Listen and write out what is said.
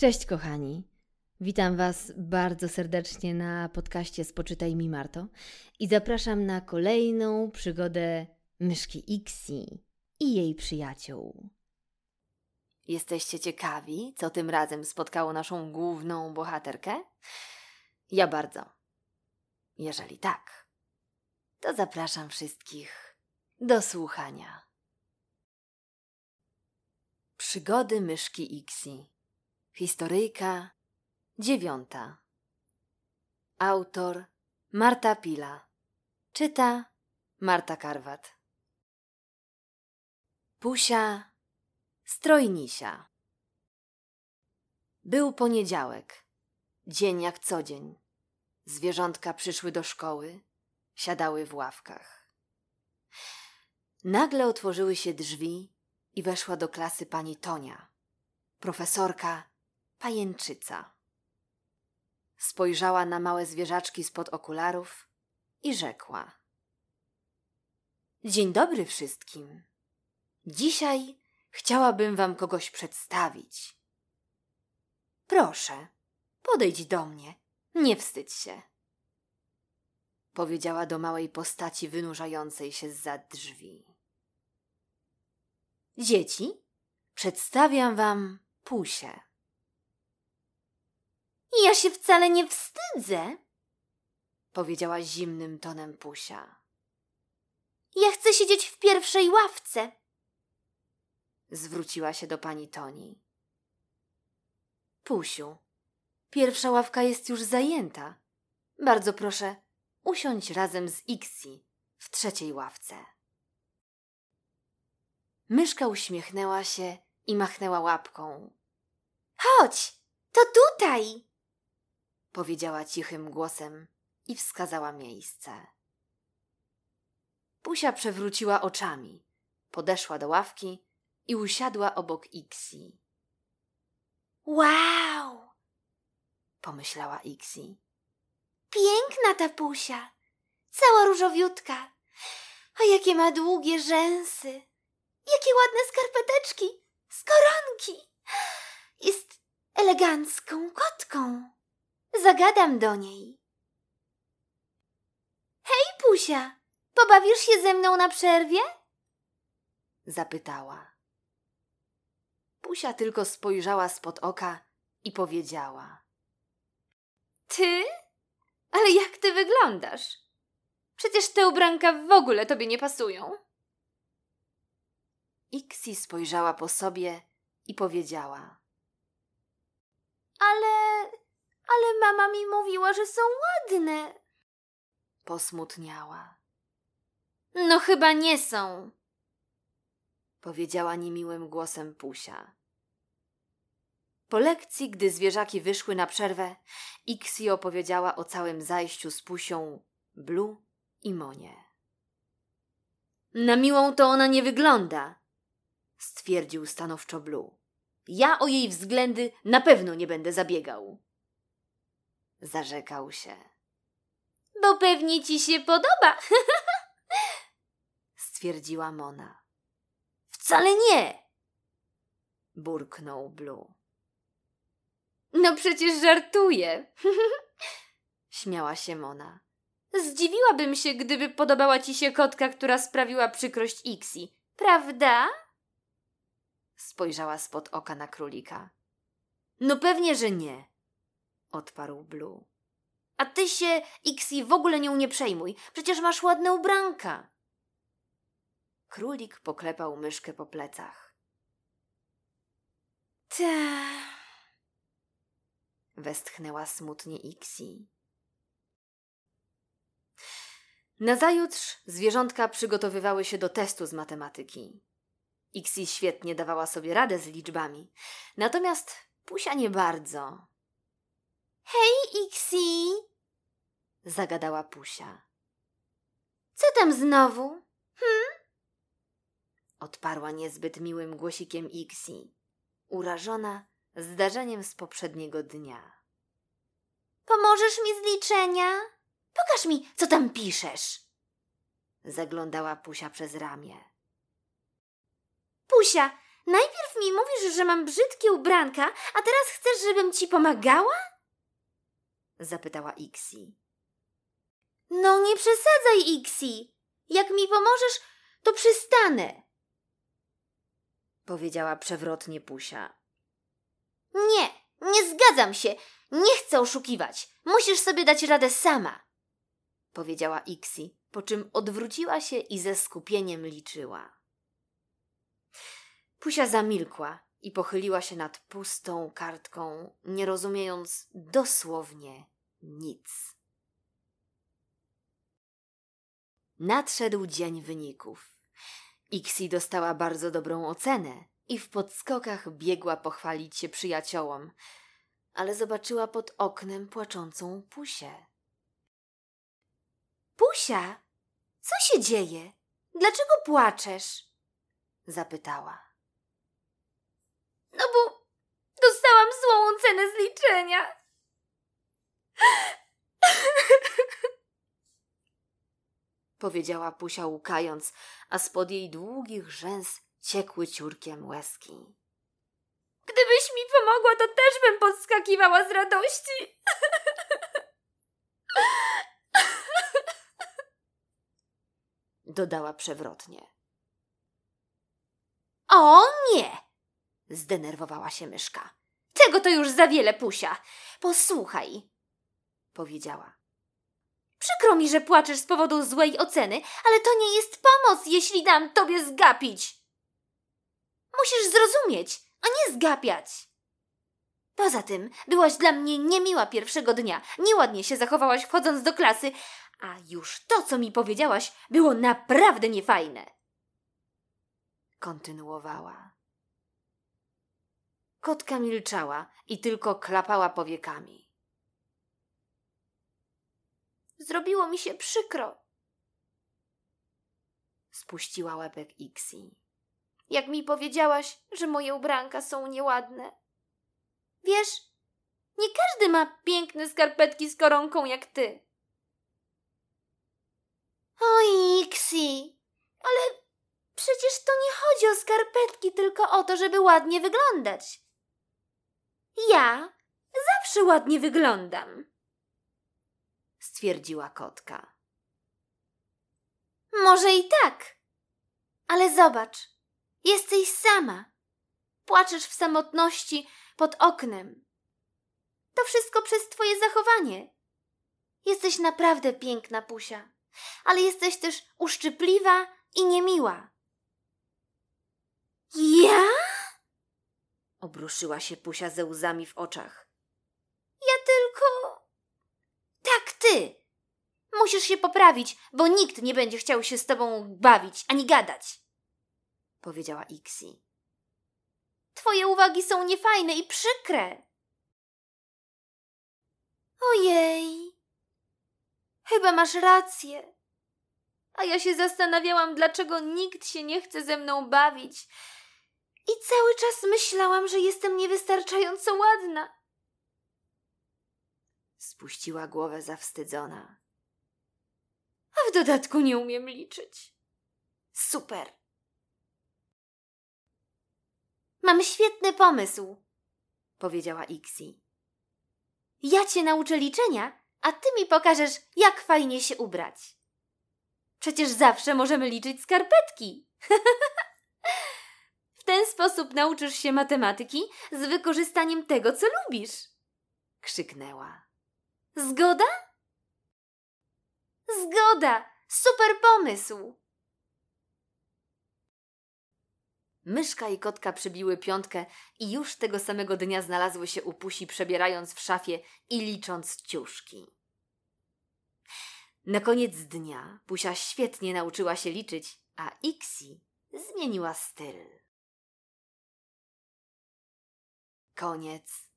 Cześć kochani. Witam Was bardzo serdecznie na podcaście Spoczytaj mi Marto i zapraszam na kolejną przygodę myszki Ixi i jej przyjaciół. Jesteście ciekawi, co tym razem spotkało naszą główną bohaterkę? Ja bardzo. Jeżeli tak, to zapraszam wszystkich do słuchania. Przygody myszki Ixi. Historyjka dziewiąta. Autor Marta Pila. Czyta Marta Karwat. Pusia Strojnisia. Był poniedziałek. Dzień jak co dzień. Zwierzątka przyszły do szkoły, siadały w ławkach. Nagle otworzyły się drzwi i weszła do klasy pani Tonia, profesorka pajęczyca. Spojrzała na małe zwierzaczki spod okularów i rzekła: Dzień dobry wszystkim. Dzisiaj chciałabym wam kogoś przedstawić. Proszę, podejdź do mnie, nie wstydź się. Powiedziała do małej postaci wynurzającej się za drzwi. Dzieci, przedstawiam wam Pusię. Ja się wcale nie wstydzę, powiedziała zimnym tonem Pusia. Ja chcę siedzieć w pierwszej ławce. Zwróciła się do pani Toni. Pusiu, pierwsza ławka jest już zajęta. Bardzo proszę, usiądź razem z Ixi w trzeciej ławce. Myszka uśmiechnęła się i machnęła łapką. Chodź, to tutaj! Powiedziała cichym głosem i wskazała miejsce. Pusia przewróciła oczami, podeszła do ławki i usiadła obok Ixi. Wow! pomyślała Ixi. Piękna ta Pusia, cała różowiutka. A jakie ma długie rzęsy, jakie ładne skarpeteczki z koronki. Jest elegancką kotką. Zagadam do niej. Hej, Pusia, pobawisz się ze mną na przerwie? Zapytała. Pusia tylko spojrzała spod oka i powiedziała. Ty? Ale jak ty wyglądasz? Przecież te ubranka w ogóle tobie nie pasują. Ixi spojrzała po sobie i powiedziała. Ale ale mama mi mówiła, że są ładne. Posmutniała. No chyba nie są, powiedziała niemiłym głosem Pusia. Po lekcji, gdy zwierzaki wyszły na przerwę, Ixi opowiedziała o całym zajściu z Pusią, Blue i Monie. Na miłą to ona nie wygląda, stwierdził stanowczo Blue. Ja o jej względy na pewno nie będę zabiegał zarzekał się. Bo pewnie ci się podoba, stwierdziła Mona. Wcale nie, burknął Blue. No przecież żartuję, śmiała się Mona. Zdziwiłabym się, gdyby podobała ci się kotka, która sprawiła przykrość Ixi, prawda? Spojrzała spod oka na królika. No pewnie, że nie, odparł Blue. A ty się, Ixi, w ogóle nią nie przejmuj. Przecież masz ładne ubranka. Królik poklepał myszkę po plecach. Ta. Westchnęła smutnie Ixi. Nazajutrz zwierzątka przygotowywały się do testu z matematyki. Ixi świetnie dawała sobie radę z liczbami, natomiast Pusia nie bardzo. Hej, Ixi! Zagadała Pusia. Co tam znowu? Hm? Odparła niezbyt miłym głosikiem Ixi, urażona zdarzeniem z poprzedniego dnia. Pomożesz mi z liczenia? Pokaż mi, co tam piszesz. Zaglądała Pusia przez ramię. Pusia, Najpierw mi mówisz, że mam brzydkie ubranka, a teraz chcesz, żebym ci pomagała? Zapytała Ixi. No nie przesadzaj, Ixi. Jak mi pomożesz, to przystanę. Powiedziała przewrotnie Pusia. Nie, nie zgadzam się. Nie chcę oszukiwać. Musisz sobie dać radę sama. Powiedziała Ixi, po czym odwróciła się i ze skupieniem liczyła. Pusia zamilkła i pochyliła się nad pustą kartką, nie rozumiejąc dosłownie nic. Nadszedł dzień wyników. Ixi dostała bardzo dobrą ocenę i w podskokach biegła pochwalić się przyjaciołom, ale zobaczyła pod oknem płaczącą Pusię. Pusia, co się dzieje? Dlaczego płaczesz? Zapytała. No bo dostałam złą cenę zliczenia. Powiedziała Pusia łukając, a spod jej długich rzęs ciekły ciurkiem łezki. Gdybyś mi pomogła, to też bym podskakiwała z radości. Dodała przewrotnie. O nie! Zdenerwowała się myszka. Tego to już za wiele, Pusia. Posłuchaj, Powiedziała. Przykro mi, że płaczesz z powodu złej oceny, ale to nie jest pomoc, jeśli dam tobie zgapić. Musisz zrozumieć, a nie zgapiać. Poza tym, byłaś dla mnie niemiła pierwszego dnia. Nieładnie się zachowałaś wchodząc do klasy, a już to, co mi powiedziałaś, było naprawdę niefajne. Kontynuowała. Kotka milczała i tylko klapała powiekami. Zrobiło mi się przykro. Spuściła łebek Ixi. Jak mi powiedziałaś, że moje ubranka są nieładne. Wiesz, nie każdy ma piękne skarpetki z koronką jak ty. Oj, Ixi, ale przecież to nie chodzi o skarpetki, tylko o to, żeby ładnie wyglądać. Ja zawsze ładnie wyglądam. Stwierdziła kotka. Może i tak, ale zobacz, jesteś sama. Płaczesz w samotności pod oknem. To wszystko przez twoje zachowanie. Jesteś naprawdę piękna, Pusia, ale jesteś też uszczypliwa i niemiła. Ja? Obruszyła się Pusia ze łzami w oczach. Ja tylko. Tak, ty. Musisz się poprawić, bo nikt nie będzie chciał się z tobą bawić ani gadać. Powiedziała Ixi. Twoje uwagi są niefajne i przykre. Ojej. Chyba masz rację. A ja się zastanawiałam, dlaczego nikt się nie chce ze mną bawić. I cały czas myślałam, że jestem niewystarczająco ładna. Spuściła głowę zawstydzona. A w dodatku nie umiem liczyć. Super! Mam świetny pomysł, Powiedziała Ixi. Ja cię nauczę liczenia, a ty mi pokażesz, jak fajnie się ubrać. Przecież zawsze możemy liczyć skarpetki. w ten sposób nauczysz się matematyki z wykorzystaniem tego, co lubisz. Krzyknęła. Zgoda? Zgoda! Super pomysł! Myszka i kotka przybiły piątkę i już tego samego dnia znalazły się u Pusi, przebierając w szafie i licząc ciuszki. Na koniec dnia Pusia świetnie nauczyła się liczyć, a Ixi zmieniła styl. Koniec.